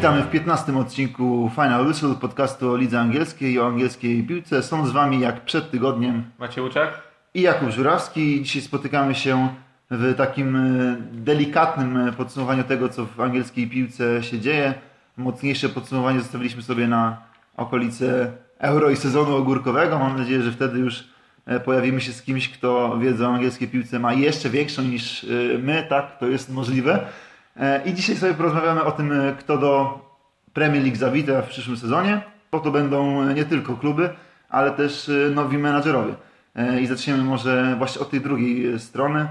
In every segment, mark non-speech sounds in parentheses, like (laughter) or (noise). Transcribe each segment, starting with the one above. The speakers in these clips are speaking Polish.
witamy w 15 odcinku Final Whistle, podcastu o lidze angielskiej i o angielskiej piłce. Są z Wami jak przed tygodniem Macie Łuczak i Jakub Żurawski. Dzisiaj spotykamy się w takim e, delikatnym e, podsumowaniu tego, co w angielskiej piłce się dzieje. Mocniejsze podsumowanie zostawiliśmy sobie na okolice Euro i sezonu ogórkowego. Mam nadzieję, że wtedy już e, pojawimy się z kimś, kto wiedzę o angielskiej piłce ma jeszcze większą niż my, tak, to jest możliwe. I dzisiaj sobie porozmawiamy o tym, kto do Premier League zawita w przyszłym sezonie, bo to będą nie tylko kluby, ale też nowi menadżerowie. I zaczniemy może właśnie od tej drugiej strony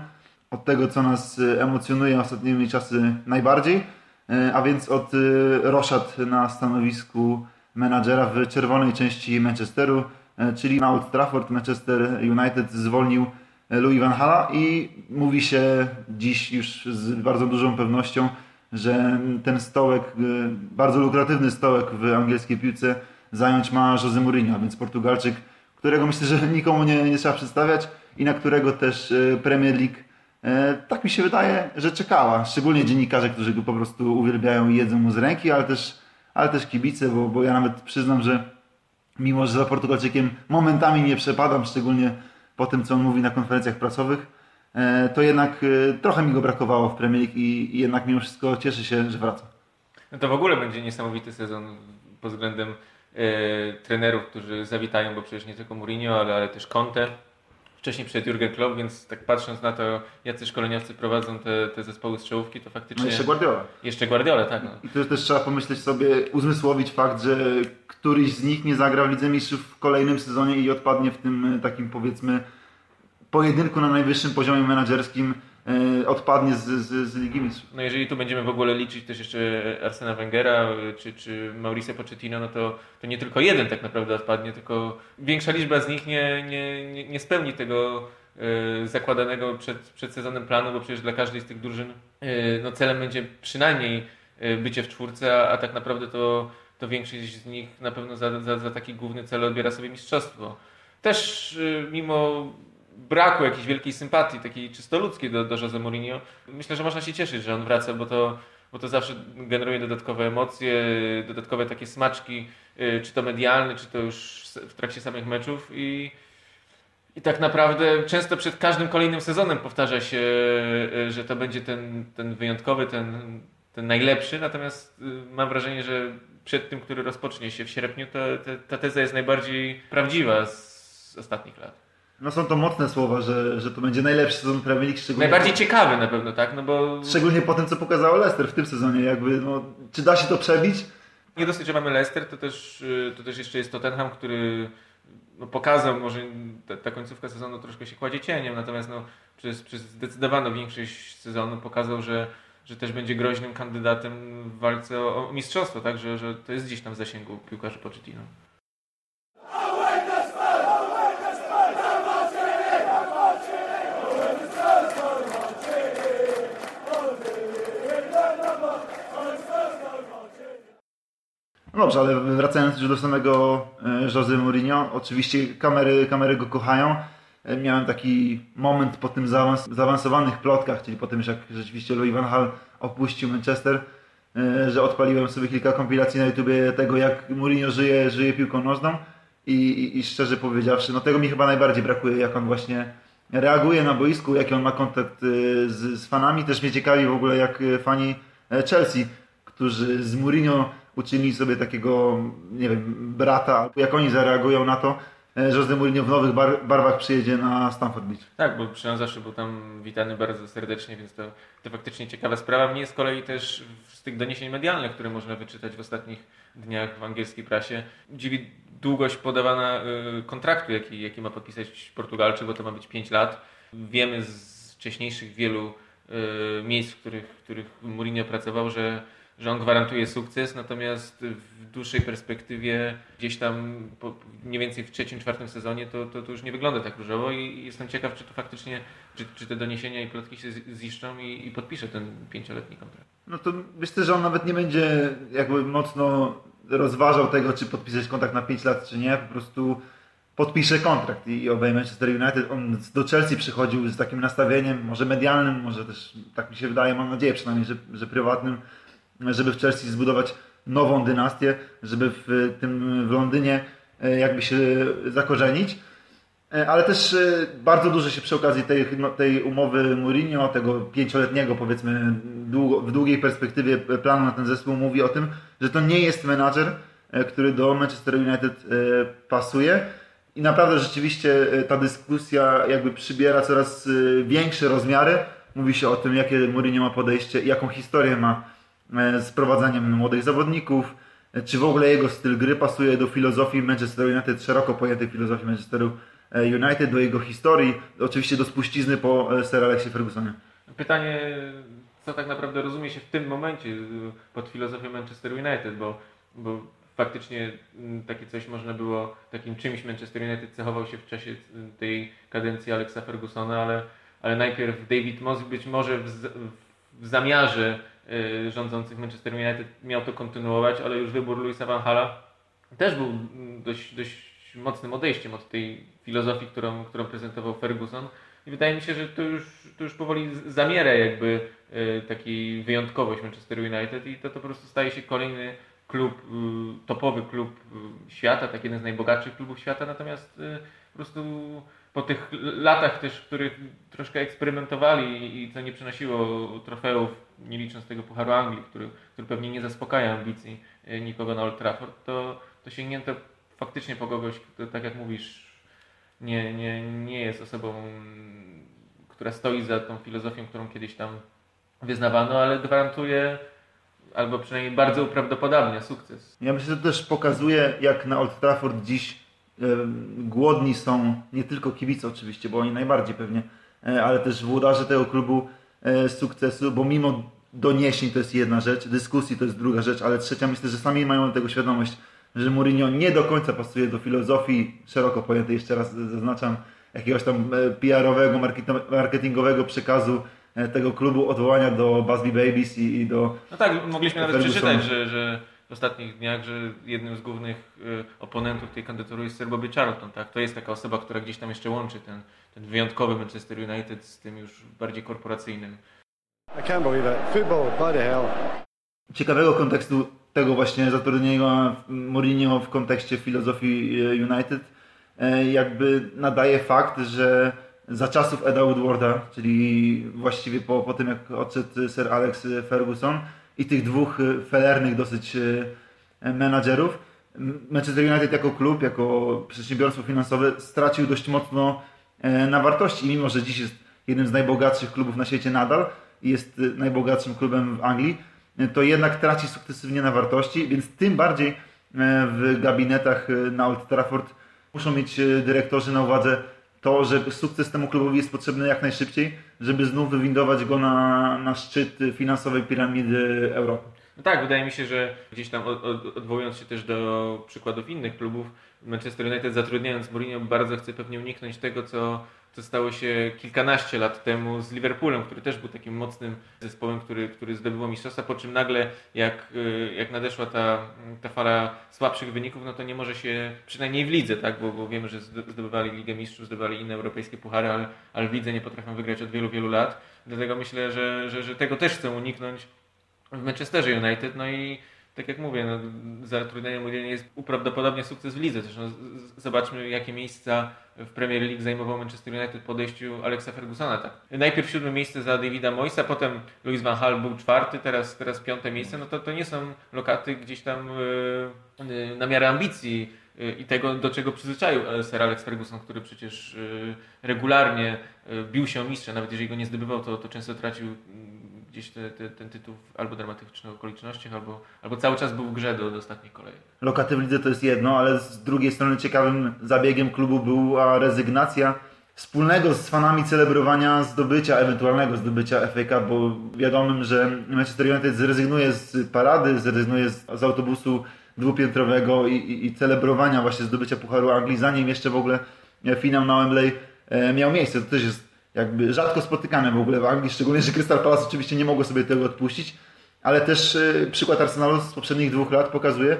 od tego, co nas e, emocjonuje ostatnimi czasy najbardziej, e, a więc od e, Roszad na stanowisku menadżera w czerwonej części Manchesteru, czyli na Old Trafford Manchester United zwolnił Louis van Hala i mówi się dziś już z bardzo dużą pewnością, że ten stołek, bardzo lukratywny stołek w angielskiej piłce zająć ma Jose Mourinho, więc Portugalczyk, którego myślę, że (laughs) nikomu nie, nie trzeba przedstawiać i na którego też Premier League E, tak mi się wydaje, że czekała. Szczególnie dziennikarze, którzy go po prostu uwielbiają i jedzą mu z ręki, ale też, ale też kibice, bo, bo ja nawet przyznam, że mimo, że za Portugalczykiem momentami nie przepadam, szczególnie po tym, co on mówi na konferencjach prasowych, e, to jednak e, trochę mi go brakowało w Premier League i, jednak mimo wszystko cieszę się, że wraca. No to w ogóle będzie niesamowity sezon pod względem e, trenerów, którzy zawitają, bo przecież nie tylko Mourinho, ale, ale też Conte wcześniej przed Jurgen Klopp, więc tak patrząc na to, jacy szkoleniowcy prowadzą te, te zespoły strzałówki, to faktycznie... No jeszcze Guardiola. Jeszcze Guardiola, tak. No. I tu też trzeba pomyśleć sobie, uzmysłowić fakt, że któryś z nich nie zagra w Lidze Mistrzów w kolejnym sezonie i odpadnie w tym takim powiedzmy pojedynku na najwyższym poziomie menedżerskim odpadnie z, z, z Ligi Mistrzów. No jeżeli tu będziemy w ogóle liczyć też jeszcze Arsena Wengera czy, czy Mauricio Pochettino, no to, to nie tylko jeden tak naprawdę odpadnie, tylko większa liczba z nich nie, nie, nie, nie spełni tego e, zakładanego przed, przed sezonem planu, bo przecież dla każdej z tych drużyn e, no celem będzie przynajmniej bycie w czwórce, a, a tak naprawdę to, to większość z nich na pewno za, za, za taki główny cel odbiera sobie mistrzostwo. Też mimo braku jakiejś wielkiej sympatii, takiej czysto ludzkiej do, do Jose Mourinho, myślę, że można się cieszyć, że on wraca, bo to, bo to zawsze generuje dodatkowe emocje, dodatkowe takie smaczki, y, czy to medialne, czy to już w trakcie samych meczów. I, i tak naprawdę często przed każdym kolejnym sezonem powtarza się, y, że to będzie ten, ten wyjątkowy, ten, ten najlepszy, natomiast y, mam wrażenie, że przed tym, który rozpocznie się w sierpniu, to, to ta teza jest najbardziej prawdziwa z ostatnich lat. No są to mocne słowa, że, że to będzie najlepszy sezon Premier League. Szczególnie Najbardziej po... ciekawy na pewno, tak? No bo... Szczególnie po tym, co pokazało Leicester w tym sezonie. Jakby, no, czy da się to przebić? Nie dosyć, że mamy Leicester, to też, to też jeszcze jest Tottenham, który no, pokazał, może ta, ta, końcówka sezonu troszkę się kładzie cieniem, natomiast no, przez, przez zdecydowaną większość sezonu pokazał, że, że też będzie groźnym kandydatem w walce o, o mistrzostwo, tak? Że, że to jest gdzieś tam w zasięgu piłkarzy Pochettino. No dobrze, ale wracając już do samego e, Jose Mourinho, oczywiście kamery, kamery go kochają. E, miałem taki moment po tym zaawansowanych plotkach, czyli po tym, jak rzeczywiście Louis van Gaal opuścił Manchester, e, że odpaliłem sobie kilka kompilacji na YouTubie tego, jak Mourinho żyje, żyje piłką nożną i, i, i szczerze powiedziawszy, no tego mi chyba najbardziej brakuje, jak on właśnie reaguje na boisku, jaki on ma kontakt z, z fanami. Też mnie ciekawi w ogóle, jak fani Chelsea, którzy z Mourinho uczynili sobie takiego, nie wiem, brata, jak oni zareagują na to, e, że Jose Mourinho w nowych bar barwach przyjedzie na Stamford Beach. Tak, bo przynajmniej zawsze był tam witany bardzo serdecznie, więc to, to faktycznie ciekawa sprawa. Mnie z kolei też z tych doniesień medialnych, które można wyczytać w ostatnich dniach w angielskiej prasie, dziwi długość podawana y, kontraktu, jaki, jaki ma podpisać Portugalczyk, bo to ma być 5 lat. Wiemy z wcześniejszych wielu y, miejsc, w których, w których Mourinho pracował, że że on gwarantuje sukces, natomiast w dłuższej perspektywie, gdzieś tam po, mniej więcej w trzecim, czwartym sezonie, to, to, to już nie wygląda tak różowo i jestem ciekaw, czy to faktycznie, czy, czy te doniesienia i plotki się ziszczą i, i podpisze ten pięcioletni kontrakt. No to myślę, że on nawet nie będzie jakby mocno rozważał tego, czy podpisać kontrakt na 5 lat, czy nie. Po prostu podpisze kontrakt i obejmie Manchester United. On do Chelsea przychodził z takim nastawieniem, może medialnym, może też, tak mi się wydaje, mam nadzieję przynajmniej, że, że prywatnym, żeby w Chelsea zbudować nową dynastię, żeby w tym w Londynie jakby się zakorzenić. Ale też bardzo dużo się przy okazji tej, no, tej umowy Mourinho, tego pięcioletniego powiedzmy długo, w długiej perspektywie planu na ten zespół mówi o tym, że to nie jest menadżer, który do Manchester United pasuje i naprawdę rzeczywiście e, ta dyskusja jakby przybiera coraz e, większe rozmiary. Mówi się o tym, jakie Mourinho ma podejście, jaką historię ma e, z prowadzaniem młodych zawodników, czy w ogóle jego styl gry pasuje do filozofii Manchester United, szeroko pojętej filozofii Manchesteru United, do jego historii, oczywiście do spuścizny po Sir Alexie Fergusonie. Pytanie, co tak naprawdę rozumie się w tym momencie pod filozofią Manchester United, bo, bo faktycznie takie coś można było, takim czymś Manchester United cechował się w czasie tej kadencji Alexa Fergusona, ale, ale najpierw David Moss być może w, w zamiarze rządzących Manchester United miał to kontynuować, ale już wybór Luisa Van Hala też był dość, dość mocnym odejściem od tej filozofii, którą, którą prezentował Ferguson. I wydaje mi się, że to już, to już powoli zamiera jakby y, takiej wyjątkowość Manchester United i to, to po prostu staje się kolejny klub, y, topowy klub y, świata, tak jeden z najbogatszych klubów świata, natomiast y, po prostu po tych latach też, w których troszkę eksperymentowali i co nie przynosiło trofeów, nie licząc tego Pucharu Anglii, który, który pewnie nie zaspokaja ambicji nikogo na Old Trafford, to, to sięgnięto faktycznie po kogoś, kto, tak jak mówisz, nie, nie, nie jest osobą, która stoi za tą filozofią, którą kiedyś tam wyznawano, ale gwarantuje albo przynajmniej bardzo uprawdopodobnia sukces. Ja myślę, że to też pokazuje, jak na Old Trafford dziś e, głodni są nie tylko kibice oczywiście, bo oni najbardziej pewnie, e, ale też włodarze tego klubu e, sukcesu, bo mimo doniesień to jest jedna rzecz, dyskusji to jest druga rzecz, ale trzecia myślę, że sami mają tego świadomość, że Mourinho nie do końca pasuje do filozofii szeroko pojętej, jeszcze raz zaznaczam, jakiegoś tam PR-owego, marketingowego przekazu E, tego klubu odwołania do Busby Babies i, i do. No tak, mogliśmy nawet przeczytać, że, że w ostatnich dniach, że jednym z głównych y, oponentów tej kandydatury jest Sir Bobby Charlton. Tak? To jest taka osoba, która gdzieś tam jeszcze łączy ten, ten wyjątkowy Manchester United z tym już bardziej korporacyjnym. I can't believe it. Football, bloody hell. Ciekawego kontekstu tego właśnie zatrudnienia Mourinho w kontekście filozofii e, United jakby nadaje fakt, że za czasów Eda Woodwarda, czyli właściwie po, po tym jak odszedł Sir Alex Ferguson i tych dwóch e, felernych dosyć e, menadżerów, Manchester United jako klub, jako przedsiębiorstwo finansowe stracił dość mocno e, na wartości. I mimo, że dziś jest jednym z najbogatszych klubów na świecie nadal i jest najbogatszym klubem w Anglii, to jednak traci sukcesywnie na wartości, więc tym bardziej w gabinetach na Old Trafford muszą mieć dyrektorzy na uwadze to, że sukces temu klubowi jest potrzebny jak najszybciej, żeby znów wywindować go na, na szczyt finansowej piramidy Europy. No tak, wydaje mi się, że gdzieś tam od, od, odwołując się też do przykładów innych klubów, Manchester United zatrudniając Mourinho bardzo chce pewnie uniknąć tego, co co stało się kilkanaście lat temu z Liverpoolem, który też był takim mocnym zespołem, który, który zdobywał mistrzostwa, po czym nagle jak, y, jak nadeszła ta, ta fala słabszych wyników, no to nie może się, przynajmniej w lidze, tak, bo, bo wiemy, że zdobywali Ligę Mistrzów, zdobywali inne europejskie puchary, ale, ale w lidze nie potrafią wygrać od wielu, wielu lat. Dlatego myślę, że, że, że tego też chcą uniknąć w Manchesterze United, no i tak jak mówię, no, zatrudnienie Mourinho jest uprawdopodobnie sukces w lidze. Zresztą zobaczmy, jakie miejsca w Premier League zajmował Manchester United po odejściu Alexa Fergusona. Tak. Najpierw siódme miejsce za Davida Moisa, potem Louis van Hal był czwarty, teraz, teraz piąte miejsce. No to, to nie są lokaty gdzieś tam yy, na miarę ambicji yy, i tego, do czego przyzwyczaił Sir Alex Ferguson, który przecież regularnie bił się o mistrza. Nawet jeżeli go nie zdobywał, to, to często tracił gdzieś te, te, ten tytuł albo dramatycznych okolicznościach, albo, albo cały czas był w grze do, do ostatniej kolei. Lokaty w lidze to jest jedno, ale z drugiej strony ciekawym zabiegiem klubu była rezygnacja wspólnego z fanami celebrowania zdobycia, ewentualnego zdobycia FA bo wiadomym, że Manchester United zrezygnuje z parady, zrezygnuje z, z autobusu dwupiętrowego i, i, i, celebrowania właśnie zdobycia Pucharu Anglii, zanim jeszcze w ogóle finał na Wembley e, miał miejsce. To też jest jakby rzadko spotykane w ogóle w Anglii, szczególnie, że Crystal Palace oczywiście nie mogło sobie tego odpuścić, ale też y, przykład Arsenalu z poprzednich dwóch lat pokazuje,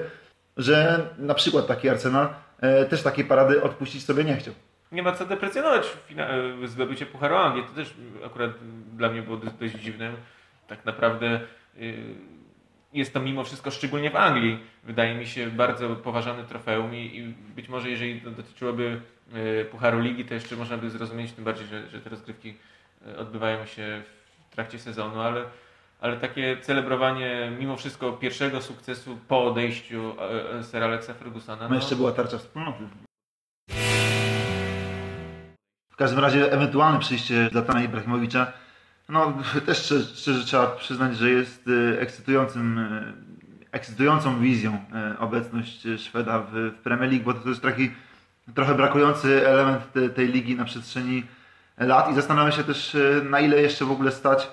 że na przykład taki Arsenal e, też takiej parady odpuścić sobie nie chciał. Nie ma co deprecjonować e, zdobycie Pucharu Anglii. To też akurat dla mnie było dość dziwne. Tak naprawdę y, jest to mimo wszystko, szczególnie w Anglii, wydaje mi się bardzo poważany trofeum i, i być może jeżeli dotyczyłoby e, Pucharu Ligi, to jeszcze można by zrozumieć, tym bardziej, że, że te rozgrywki e, odbywają się w trakcie sezonu, ale, ale takie celebrowanie mimo wszystko pierwszego sukcesu po odejściu e, Sir Alexa Fergusona. No, jeszcze była tarcza wspólnoty. W każdym razie ewentualne przyjście Zlatana Ibrahimowicza no, (laughs) też szczerze, trzeba przyznać, że jest y, ekscytującym, y, ekscytującą wizją y, obecność Szweda w, Premier League, bo to jest taki trochę brakujący element te, tej ligi na przestrzeni lat i zastanawiam się też, na ile jeszcze w ogóle stać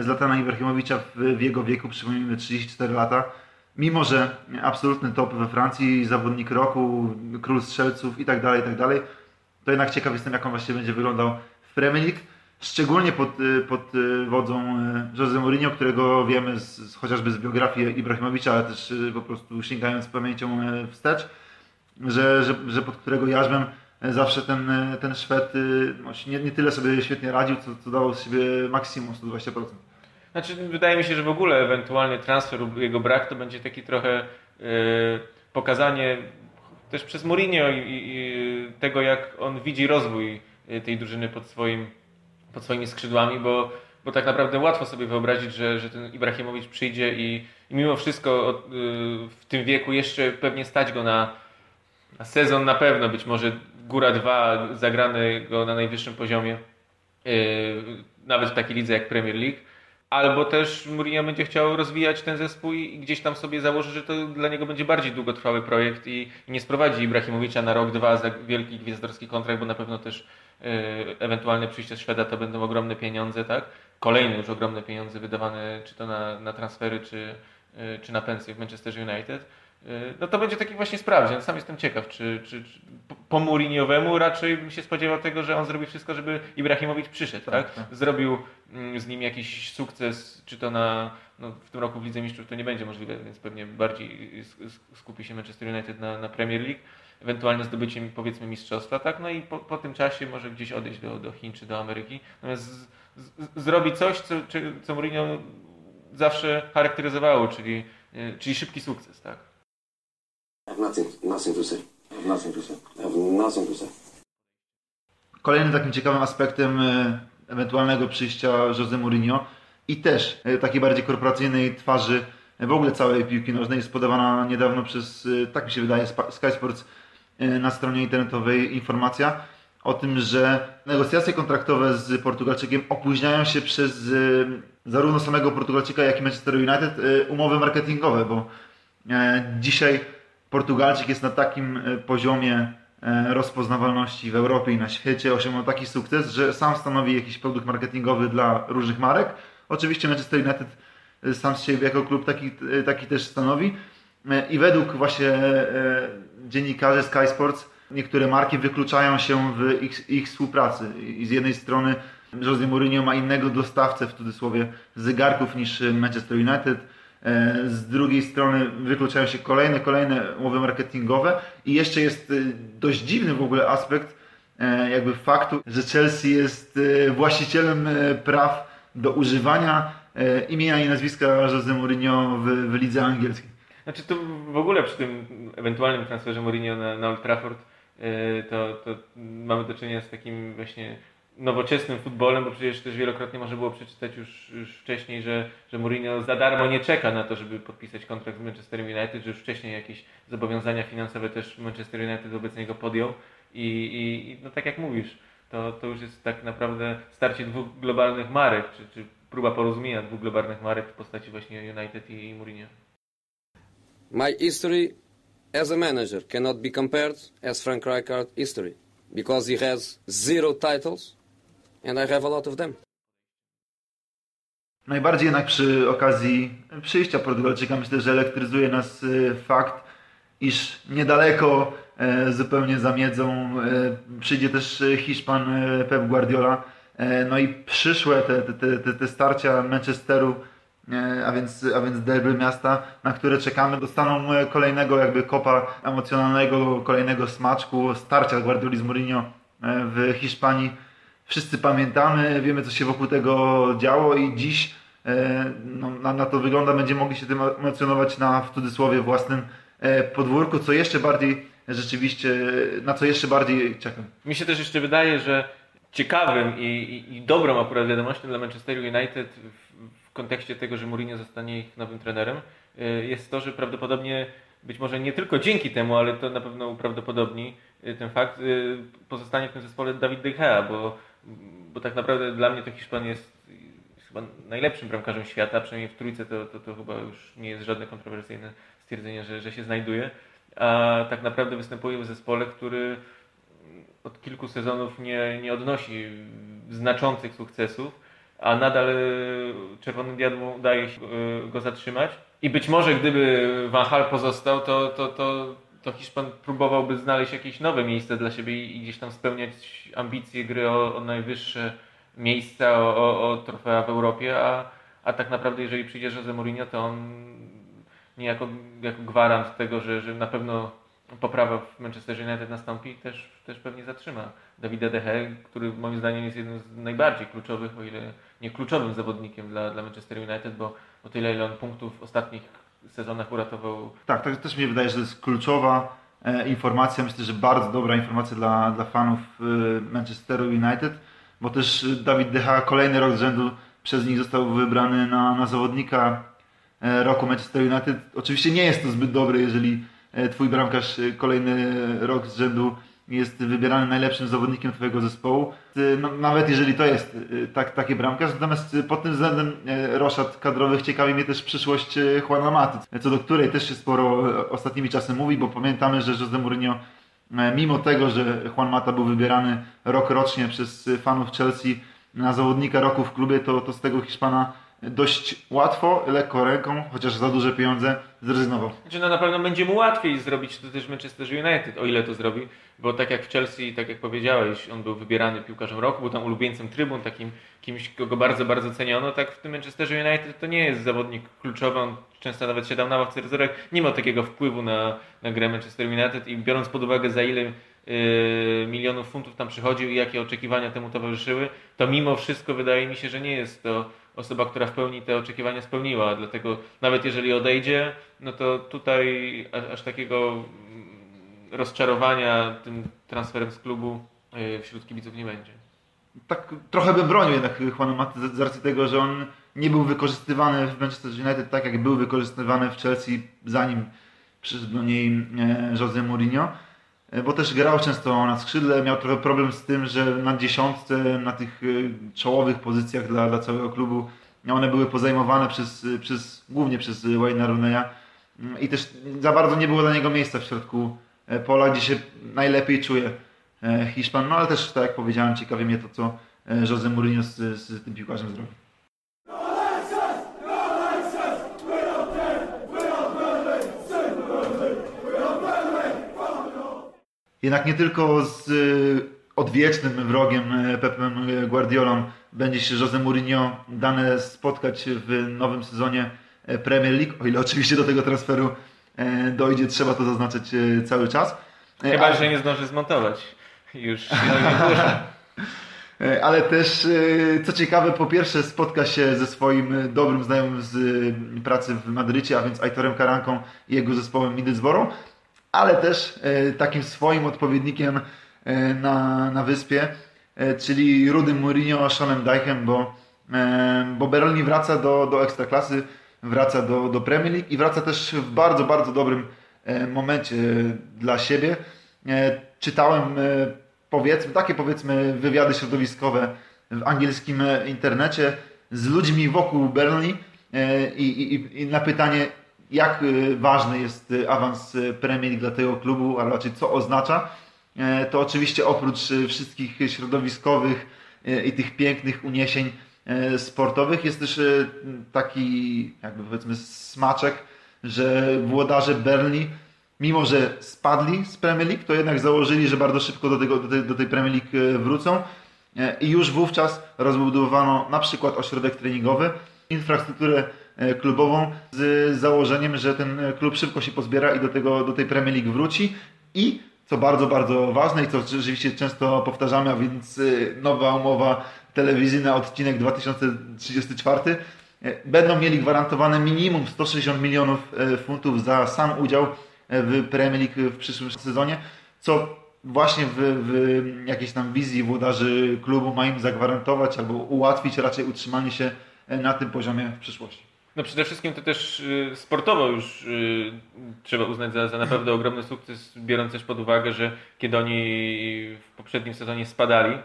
Zlatana Ibrahimowicza w jego wieku, przypomnijmy 34 lata, mimo że absolutny top we Francji, zawodnik roku, król strzelców i tak dalej, i tak dalej, to jednak ciekaw jestem, jak on właśnie będzie wyglądał w Premier League. Szczególnie pod, y, pod y, wodzą y, Jose Mourinho, którego wiemy z, chociażby z biografii Ibrahimowicza, ale też po prostu sięgając pamięcią wstecz, że, że, że pod którego jarzmem zawsze ten, ten Szwed no, nie, nie tyle sobie świetnie radził, co, co dawał z siebie maksimum 120%. Znaczy, wydaje mi się, że w ogóle ewentualny transfer lub jego brak to będzie taki trochę pokazanie też przez Mourinho i, i, tego, jak on widzi rozwój tej drużyny pod swoim pod swoimi skrzydłami, bo, bo tak naprawdę łatwo sobie wyobrazić, że, że ten Ibrahimowicz przyjdzie i, i mimo wszystko y, w tym wieku jeszcze pewnie stać go na, na sezon na pewno, być może góra dwa zagrany go na najwyższym poziomie, y, nawet w takiej lidze jak Premier League. Albo też Mourinho będzie chciał rozwijać ten zespół i gdzieś tam sobie założy, że to dla niego będzie bardziej długotrwały projekt i, nie sprowadzi Ibrahimowicza na rok, dwa za wielki gwiazdorski kontrakt, bo na pewno też ewentualne przyjście Szweda to będą ogromne pieniądze, tak? Kolejne już ogromne pieniądze wydawane czy to na, na transfery, czy, e, czy na pensje w Manchester United. E, no to będzie taki właśnie sprawdzian. Sam jestem ciekaw, czy, czy, czy po Mourinhowemu raczej bym się spodziewał tego, że on zrobi wszystko, żeby Ibrahimowicz przyszedł, tak? tak? tak. Zrobił mm, z nim jakiś sukces, czy to na, no w tym roku w Lidze Mistrzów to nie będzie możliwe, więc pewnie bardziej skupi się Manchester United na, na Premier League ewentualne zdobycie powiedzmy mistrzostwa, tak? No i po, po tym czasie może gdzieś odejść do, do Chin czy do Ameryki. Natomiast z, z, zrobi coś, co, co Mourinho zawsze charakteryzowało, czyli, e, czyli szybki sukces, tak? Kolejnym takim ciekawym aspektem e, ewentualnego przyjścia Jose Mourinho i też e, takiej bardziej korporacyjnej twarzy w ogóle całej piłki nożnej jest podawana niedawno przez, tak mi się wydaje, Sky Sports na stronie internetowej informacja o tym, że negocjacje kontraktowe z Portugalczykiem opóźniają się przez e, zarówno samego Portugalczyka, jak i Manchester United e, umowy marketingowe, bo dzisiaj Portugalczyk jest na takim poziomie rozpoznawalności w Europie i na świecie, osiągnął taki sukces, że sam stanowi jakiś produkt marketingowy dla różnych marek. Oczywiście Manchester United sam z siebie jako klub taki, taki też stanowi. I według właśnie dziennikarze Sky Sports niektóre marki wykluczają się w ich, ich współpracy. I z jednej strony Jose Mourinho ma innego dostawcę w cudzysłowie zegarków niż Manchester United. E, z drugiej strony wykluczają się kolejne, kolejne umowy marketingowe i jeszcze jest e, dość dziwny w ogóle aspekt e, jakby faktu, że Chelsea jest właścicielem praw do używania imienia i nazwiska Jose Mourinho w, w lidze angielskiej. Znaczy tu w ogóle przy tym ewentualnym transferze Mourinho na, na Old Trafford yy, to, to mamy do czynienia z takim właśnie nowoczesnym futbolem, bo przecież też wielokrotnie można było przeczytać już, już wcześniej, że, że Mourinho za darmo nie czeka na to, żeby podpisać kontrakt z Manchester United, że już wcześniej jakieś zobowiązania finansowe też Manchester United wobec niego podjął i, i no tak jak mówisz, to, to już jest tak naprawdę starcie dwóch globalnych marek, czy, czy próba porozumienia dwóch globalnych marek w postaci właśnie United i, i Mourinho. My history as a manager cannot be compared as Frank Rijkaard history because he has zero titles and I have a lot of them. Najbardziej jednak przy okazji przyjścia Portugalczyka myślę, że elektryzuje nas e, fakt, iż niedaleko, e, zupełnie za miedzą, e, przyjdzie też Hiszpan Pep Guardiola. No i przyszłe te, te, te, te starcia Manchesteru a więc, a więc derby miasta, na które czekamy, dostaną e, kolejnego jakby kopa emocjonalnego, kolejnego smaczku, starcia Guardioli z Mourinho e, w Hiszpanii. Wszyscy pamiętamy, wiemy co się wokół tego działo i dziś no, na, na, to wygląda, będziemy mogli się tym emocjonować na w cudzysłowie własnym podwórku, co jeszcze bardziej rzeczywiście, na co jeszcze bardziej czekam. Mi się też jeszcze wydaje, że ciekawym i, i, i dobrą akurat wiadomością dla Manchester United w, w kontekście tego, że Mourinho zostanie ich nowym trenerem, jest to, że prawdopodobnie być może nie tylko dzięki temu, ale to na pewno uprawdopodobni y, ten fakt, y, pozostanie w tym zespole Dawid De Gea, bo, bo tak naprawdę dla mnie to Hiszpan jest chyba najlepszym bramkarzem świata, przynajmniej w trójce to, to, to chyba już nie jest żadne kontrowersyjne stwierdzenie, że, że się znajduje, a tak naprawdę występuje w zespole, który od kilku sezonów nie, nie odnosi znaczących sukcesów, a nadal y, Czerwonym Diabłom udaje się go zatrzymać. I być może gdyby Van Hal pozostał, to, to, to, to Hiszpan próbowałby znaleźć jakieś nowe miejsce dla siebie i, gdzieś tam spełniać ambicje gry o, o najwyższe miejsca, o, o, o trofea w Europie, a, a tak naprawdę jeżeli przyjdzie Jose Mourinho, to on niejako jako gwarant tego, że, że na pewno poprawa w Manchester United nastąpi, też, też pewnie zatrzyma Dawida De Gea, który moim zdaniem jest jednym z najbardziej kluczowych, o ile nie kluczowym zawodnikiem dla, dla Manchester United, bo o tyle ile on punktów w ostatnich sezonach uratował. Tak, tak też mi wydaje, że to jest kluczowa e, informacja, myślę, że bardzo dobra informacja dla, dla fanów e, Manchesteru United, bo też Dawid De Gea kolejny rok z rzędu przez nich został wybrany na, na zawodnika e, roku Manchester United. Oczywiście nie jest to zbyt dobre, jeżeli twój bramkarz e, kolejny rok z rzędu jest wybierany najlepszym zawodnikiem Twojego zespołu, no, nawet jeżeli to jest tak, taki bramkarz. Natomiast pod tym względem roszad kadrowych ciekawi mnie też przyszłość Juana Maty, co do której też się sporo ostatnimi czasy mówi, bo pamiętamy, że Jose Mourinho mimo tego, że Juan Mata był wybierany rok rocznie przez fanów Chelsea na zawodnika roku w klubie, to, to z tego Hiszpana dość łatwo, lekko ręką, chociaż za duże pieniądze, zrezygnował. Znaczy, no na pewno będzie mu łatwiej zrobić to też Manchester United, o ile to zrobi, bo tak jak w Chelsea, tak jak powiedziałeś, on był wybierany piłkarzem roku, był tam ulubieńcem trybun, takim kimś, kogo bardzo, bardzo ceniono, tak w tym Manchesterze United to nie jest zawodnik kluczowy, on często nawet siadał na ławce rezerwek, nie ma takiego wpływu na, na grę Manchester United i biorąc pod uwagę za ile milionów funtów tam przychodził i jakie oczekiwania temu towarzyszyły, to mimo wszystko wydaje mi się, że nie jest to osoba, która w pełni te oczekiwania spełniła. Dlatego nawet jeżeli odejdzie, no to tutaj aż takiego rozczarowania tym transferem z klubu y, wśród kibiców nie będzie. Tak trochę bym bronił jednak Juana Maty z racji tego, że on nie był wykorzystywany w Manchester United tak, jak był wykorzystywany w Chelsea zanim przyszedł do niej e, Jose Mourinho bo też grał często na skrzydle, miał trochę problem z tym, że na dziesiątce, na tych e, czołowych pozycjach dla, dla całego klubu, one były pozajmowane przez, przez, głównie przez Wayne'a Rooney'a mm, i też za bardzo nie było dla niego miejsca w środku pola, gdzie się najlepiej czuje Hiszpan, no ale też, tak jak powiedziałem, ciekawie mnie to, co Jose Mourinho z, z tym piłkarzem zrobi. Jednak nie tylko z y, odwiecznym wrogiem y, Pepem Guardiolą będzie się Jose Mourinho dane spotkać w nowym sezonie y, Premier League, o ile oczywiście do tego transferu dojdzie, trzeba to zaznaczyć cały czas. Chyba, Ale... że nie zdąży zmontować. Już (laughs) Ale też, co ciekawe, po pierwsze spotka się ze swoim dobrym znajomym z pracy w Madrycie, a więc Aitorem Karanką i jego zespołem Middlesbrough ale też e, takim swoim odpowiednikiem e, na, na wyspie, e, czyli Rudym Mourinho Seanem Dychem, bo, bo Berlin wraca do, do Ekstraklasy, wraca do, do Premier League i wraca też w bardzo, bardzo dobrym momencie dla siebie. Czytałem powiedzmy, takie powiedzmy wywiady środowiskowe w angielskim internecie z ludźmi wokół Berlin i, i, i na pytanie jak y, ważny jest y, awans y, Premier League dla tego klubu, a raczej co oznacza, e, to oczywiście oprócz wszystkich środowiskowych i tych pięknych uniesień e, sportowych jest też taki jakby powiedzmy smaczek, że włodarze Burnley mimo że spadli z Premier League, to jednak założyli, że bardzo szybko do, tego, do, tej, do tej Premier League wrócą. E, i już wówczas rozbudowano na przykład ośrodek treningowy, infrastrukturę klubową z założeniem, że ten klub szybko się pozbiera i do, tego, do tej Premier League wróci i co bardzo, bardzo ważne i co rzeczywiście często powtarzamy, a więc e, nowa umowa telewizyjna, odcinek 2034, będą mieli gwarantowane minimum 160 milionów funtów za sam udział w Premier League w przyszłym sezonie, co właśnie w, w jakiejś tam wizji włodarzy klubu ma im zagwarantować albo ułatwić raczej utrzymanie się na tym poziomie w przyszłości. No przede wszystkim to też y, sportowo już y, trzeba uznać za, za naprawdę ogromny sukces, biorąc też pod uwagę, że kiedy oni w poprzednim sezonie spadali,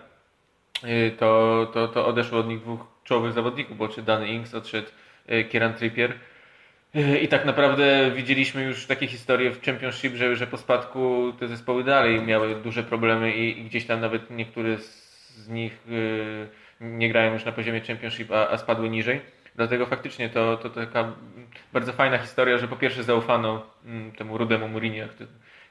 y, to, to, to odeszło od nich dwóch czołowych zawodników, bo czy Dan Ings odszedł Kieran Trippier. I tak naprawdę widzieliśmy już takie historie w Championship, że, że po spadku te zespoły dalej miały duże problemy i, i gdzieś tam nawet niektóre z nich nie grają już na poziomie Championship, a, a spadły niżej. Dlatego faktycznie to, to, taka bardzo fajna historia, że po pierwsze zaufano mm, temu rudemu Mourinho,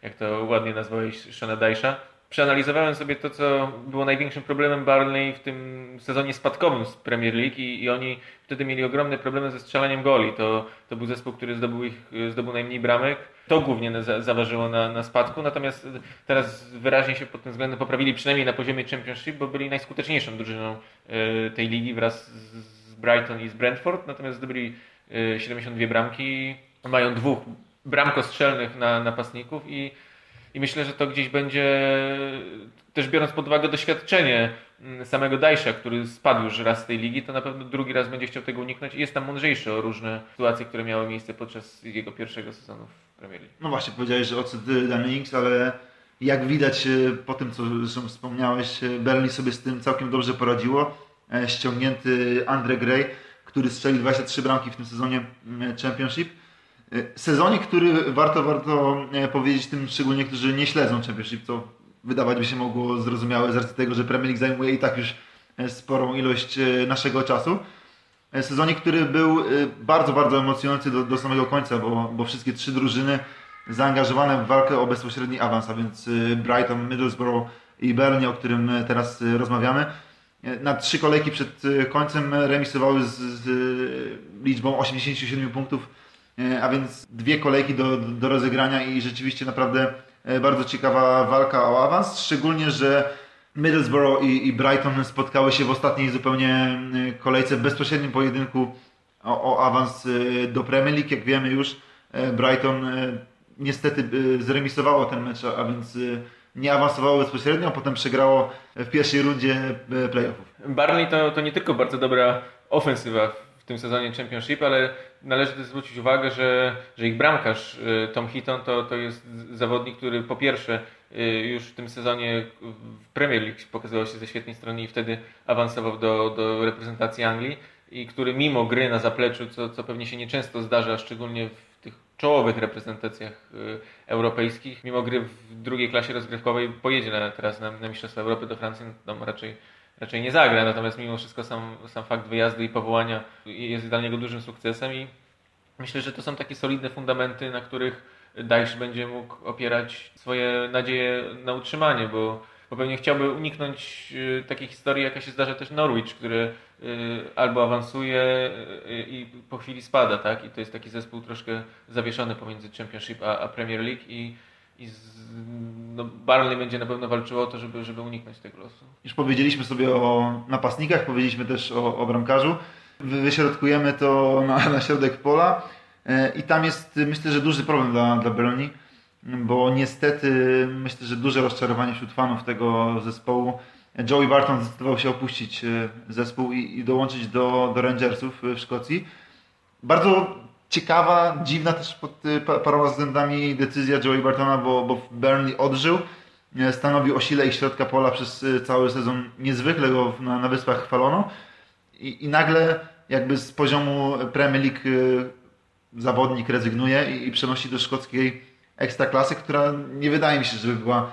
jak to, ładnie nazwałeś Shana Dajsza. Przeanalizowałem sobie to, co było największym problemem Barney w tym sezonie spadkowym z Premier League i, i oni wtedy mieli ogromne problemy ze strzelaniem goli. To, to był zespół, który zdobył, ich, zdobył najmniej bramek. To głównie za, zaważyło na, na spadku, natomiast teraz wyraźnie się pod tym względem poprawili, przynajmniej na poziomie Championship, bo byli najskuteczniejszą drużyną y, tej ligi wraz z Brighton i z Brentford, natomiast zdobyli 72 y, bramki, mają dwóch bramkostrzelnych na napastników i, i myślę, że to gdzieś będzie, też biorąc pod uwagę doświadczenie mm, samego Dajsza, który spadł już raz z tej ligi, to na pewno drugi raz będzie chciał tego uniknąć. I jest tam mądrzejszy o różne sytuacje, które miały miejsce podczas jego pierwszego sezonu w Premier League. No właśnie, powiedziałeś, że ocet Danny Ings, ale jak widać y, po tym, co zresztą wspomniałeś, y, Burnley sobie z tym całkiem dobrze poradziło ściągnięty Andre Gray, który strzelił 23 bramki w tym sezonie mm, Championship. E, sezonie, który warto, warto e, powiedzieć tym szczególnie, którzy nie śledzą Championship, co wydawać by się mogło zrozumiałe z racji tego, że Premier League zajmuje i tak już sporą ilość naszego czasu. Sezonie, który był bardzo, bardzo emocjonujący do, do samego końca, bo, bo wszystkie trzy drużyny zaangażowane w walkę o bezpośredni awans, a więc Brighton, Middlesbrough i Burnley, o którym teraz rozmawiamy, na trzy kolejki przed e, końcem remisowały z, z liczbą 87 punktów, e, a więc dwie kolejki do, do rozegrania i rzeczywiście naprawdę e, bardzo ciekawa walka o awans, szczególnie, że Middlesbrough i, i Brighton spotkały się w ostatniej zupełnie kolejce w bezpośrednim pojedynku o, o awans do Premier League. Jak wiemy już, Brighton niestety zremisowało ten mecz, a więc nie awansowało bezpośrednio, a potem przegrało w pierwszej rundzie e, playoffów. Barney to, to nie tylko bardzo dobra ofensywa w tym sezonie Championship, ale należy też zwrócić uwagę, że, że ich bramkarz e, Tom Hitton to, to jest zawodnik, który po pierwsze e, już w tym sezonie w Premier League pokazywał się ze świetnej strony i wtedy awansował do, do reprezentacji Anglii i który mimo gry na zapleczu, co, co pewnie się nieczęsto zdarza, szczególnie w czołowych reprezentacjach y, europejskich, mimo gry w drugiej klasie rozgrywkowej, pojedzie na, teraz na, na Mistrzostwa Europy do Francji, no, tam raczej, raczej nie zagra, natomiast mimo wszystko sam, sam fakt wyjazdu i powołania jest dla niego dużym sukcesem i myślę, że to są takie solidne fundamenty, na których Dajsz będzie mógł opierać swoje nadzieje na utrzymanie, bo bo pewnie chciałby uniknąć y, takiej historii, jaka się zdarza też Norwich, który albo awansuje y, i po chwili spada, tak? I to jest taki zespół troszkę zawieszony pomiędzy Championship a, a Premier League i, i z, no Barnley będzie na pewno walczyło o to, żeby, żeby uniknąć tego losu. Już powiedzieliśmy sobie o napastnikach, powiedzieliśmy też o, o bramkarzu. Wyśrodkujemy to na, na środek pola i tam jest myślę, że duży problem dla, dla Burnley bo niestety myślę, że duże rozczarowanie wśród fanów tego zespołu. Joey Barton zdecydował się opuścić e, zespół i, i dołączyć do, do Rangersów w Szkocji. Bardzo ciekawa, dziwna też pod paroma względami decyzja Joey Bartona, bo, bo Burnley odżył. E, stanowił o sile ich środka pola przez e, cały sezon. Niezwykle go na, na wyspach chwalono. I, I nagle jakby z poziomu Premier League zawodnik rezygnuje i, i przenosi do szkockiej ekstraklasy, która nie wydaje mi się, żeby była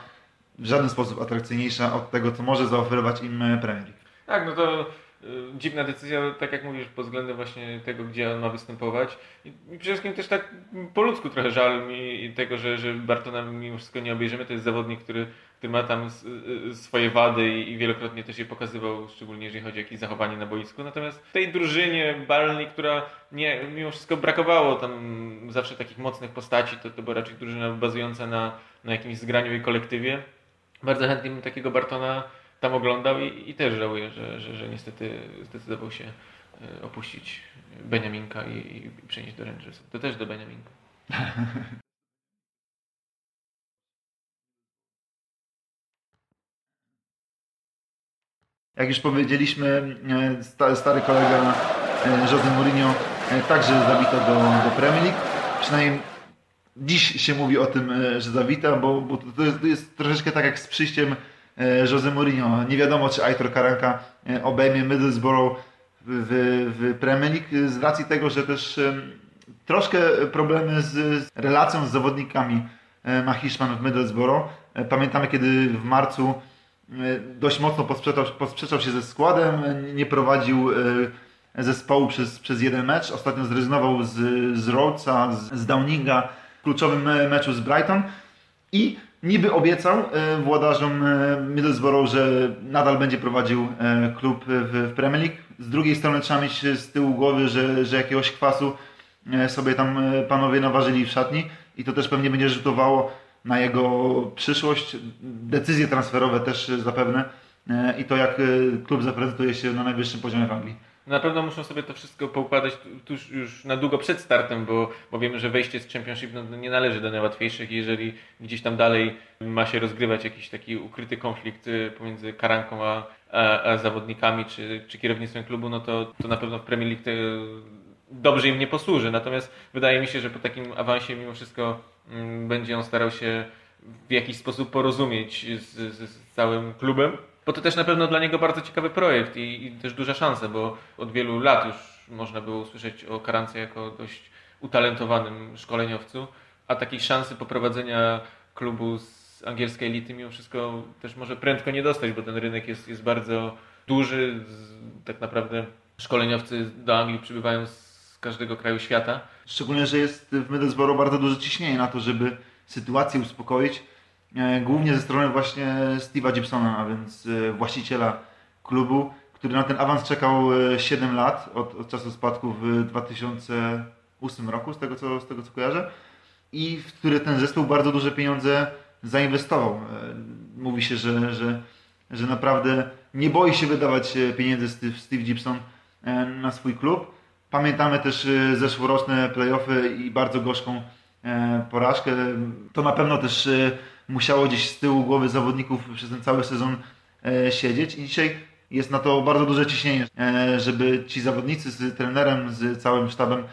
w żaden sposób atrakcyjniejsza od tego, co może zaoferować im Premier League. Tak, no to y, dziwna decyzja, tak jak mówisz, pod względem właśnie tego, gdzie on ma występować. I przede wszystkim też tak po ludzku trochę żal mi tego, że, że Bartona mimo wszystko nie obejrzymy. To jest zawodnik, który który ma tam y, swoje wady i wielokrotnie też je pokazywał, szczególnie jeżeli chodzi o jakieś zachowanie na boisku. Natomiast tej drużynie Barney, która nie, mimo wszystko brakowało tam zawsze takich mocnych postaci, to, to była raczej drużyna bazująca na, na jakimś zgraniu i kolektywie. Bardzo chętnie bym takiego Bartona tam oglądał i, i też żałuję, że, że, że niestety zdecydował się e, opuścić Beniaminka i, i przenieść do Rangers. To też do Beniaminka. Jak już powiedzieliśmy, e, stary kolega e, Jose Mourinho także zawita do, do Premier League. Przynajmniej dziś się mówi o tym, że zawita, bo, bo to, jest, to jest troszeczkę tak jak z przyjściem Jose Mourinho. Nie wiadomo, czy Aitor Karanka obejmie Middlesbrough w, w Premier League z racji tego, że też troszkę problemy z relacją z zawodnikami ma Hiszpan w Middlesbrough. Pamiętamy, kiedy w marcu E, dość mocno posprzeczał, posprzeczał się ze składem, nie prowadził e, zespołu przez, przez jeden mecz. Ostatnio zrezygnował z, z Rhodesa, z, z Downinga kluczowym meczu z Brighton i niby obiecał e, włodarzom Middlesbrough, że nadal będzie prowadził klub w, Premier League. Z drugiej strony trzeba mieć z tyłu głowy, że, że jakiegoś kwasu sobie tam panowie naważyli w szatni i to też pewnie będzie rzutowało na jego przyszłość, decyzje transferowe też zapewne e, i to jak e, klub zaprezentuje się na najwyższym poziomie w Anglii. Na pewno muszą sobie to wszystko poukładać tuż już na długo przed startem, bo, bo wiemy, że wejście z Championship no, nie należy do najłatwiejszych. Jeżeli gdzieś tam dalej ma się rozgrywać jakiś taki ukryty konflikt e, pomiędzy Karanką a, a, a zawodnikami czy, czy kierownictwem klubu, no to, to na pewno w Premier League dobrze im nie posłuży. Natomiast wydaje mi się, że po takim awansie mimo wszystko Mm, będzie on starał się w jakiś sposób porozumieć z, z, z całym klubem. Bo to też na pewno dla niego bardzo ciekawy projekt i, i, też duża szansa, bo od wielu lat już można było usłyszeć o Karance jako dość utalentowanym szkoleniowcu, a takiej szansy poprowadzenia klubu z angielskiej elity mimo wszystko też może prędko nie dostać, bo ten rynek jest, jest bardzo duży. Tak naprawdę szkoleniowcy do Anglii przybywają z każdego kraju świata. Szczególnie, że jest w Middlesbrough bardzo duże ciśnienie na to, żeby sytuację uspokoić. E, głównie ze strony właśnie Steve'a Gibsona, a więc e, właściciela klubu, który na ten awans czekał 7 e, lat od, od czasu spadku w 2008 roku, z tego, co, z tego co kojarzę, i w który ten zespół bardzo duże pieniądze zainwestował. Mówi się, że, że, że naprawdę nie boi się wydawać pieniędzy Steve, Steve Gibson na swój klub Pamiętamy też zeszłoroczne playoffy i bardzo gorzką porażkę. To na pewno też musiało gdzieś z tyłu głowy zawodników przez ten cały sezon e, siedzieć. I dzisiaj jest na to bardzo duże ciśnienie, e, żeby ci zawodnicy z trenerem, z całym sztabem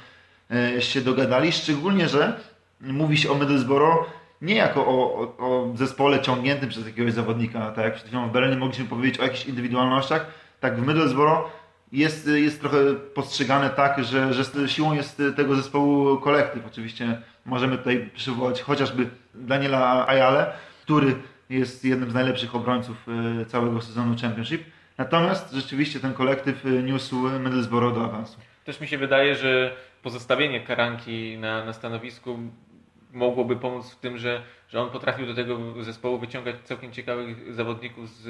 się dogadali, szczególnie, że mówi się o Middlesbrough nie jako o, o, o zespole ciągniętym przez jakiegoś zawodnika, tak jak przed chwilą w Berlinie mogliśmy powiedzieć o jakichś indywidualnościach, tak w Middlesbrough jest, jest trochę postrzegane tak, że, że siłą jest tego zespołu kolektyw. Oczywiście możemy tutaj przywołać chociażby Daniela Ayale, który jest jednym z najlepszych obrońców e, całego sezonu Championship. Natomiast rzeczywiście ten kolektyw e, niósł Middlesbrough do awansu. Też mi się wydaje, że pozostawienie Karanki na, na stanowisku mogłoby pomóc w tym, że, że on potrafił do tego zespołu wyciągać całkiem ciekawych zawodników z,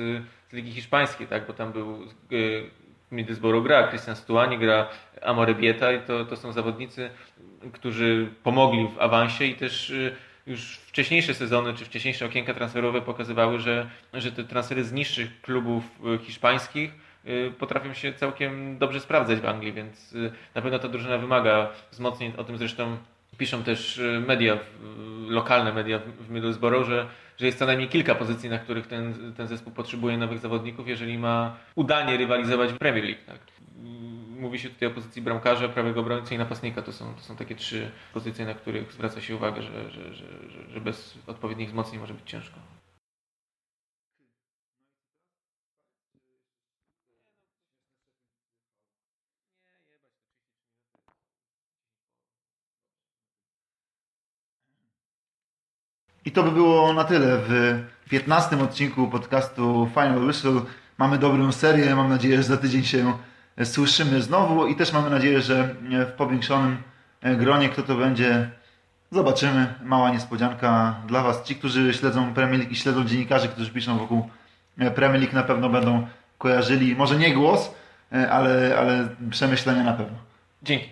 z Ligi Hiszpańskiej, tak? bo tam był e, Middlesbrough gra, Christian Stuani gra, Amore Bieta i to, to są zawodnicy, którzy pomogli w awansie i też y, już wcześniejsze sezony czy wcześniejsze okienka transferowe pokazywały, że, że te transfery z niższych klubów y, hiszpańskich y, potrafią się całkiem dobrze sprawdzać w Anglii, więc na pewno ta drużyna wymaga wzmocnień. O tym zresztą piszą też media, lokalne media w Middlesbrough, że że jest co najmniej kilka pozycji, na których ten, ten zespół potrzebuje nowych zawodników, jeżeli ma udanie rywalizować w Premier League. Tak? Mówi się tutaj o pozycji bramkarza, prawego obrońcy i napastnika. To są, to są takie trzy pozycje, na których zwraca się uwagę, że, że, że, że bez odpowiednich wzmocnień może być ciężko. I to by było na tyle w 15 odcinku podcastu Final Whistle. Mamy dobrą serię, mam nadzieję, że za tydzień się słyszymy znowu i też mamy nadzieję, że w powiększonym gronie kto to będzie, zobaczymy. Mała niespodzianka dla Was. Ci, którzy śledzą Premier League i śledzą dziennikarzy, którzy piszą wokół Premier League na pewno będą kojarzyli, może nie głos, ale, ale przemyślenia na pewno. Dzięki.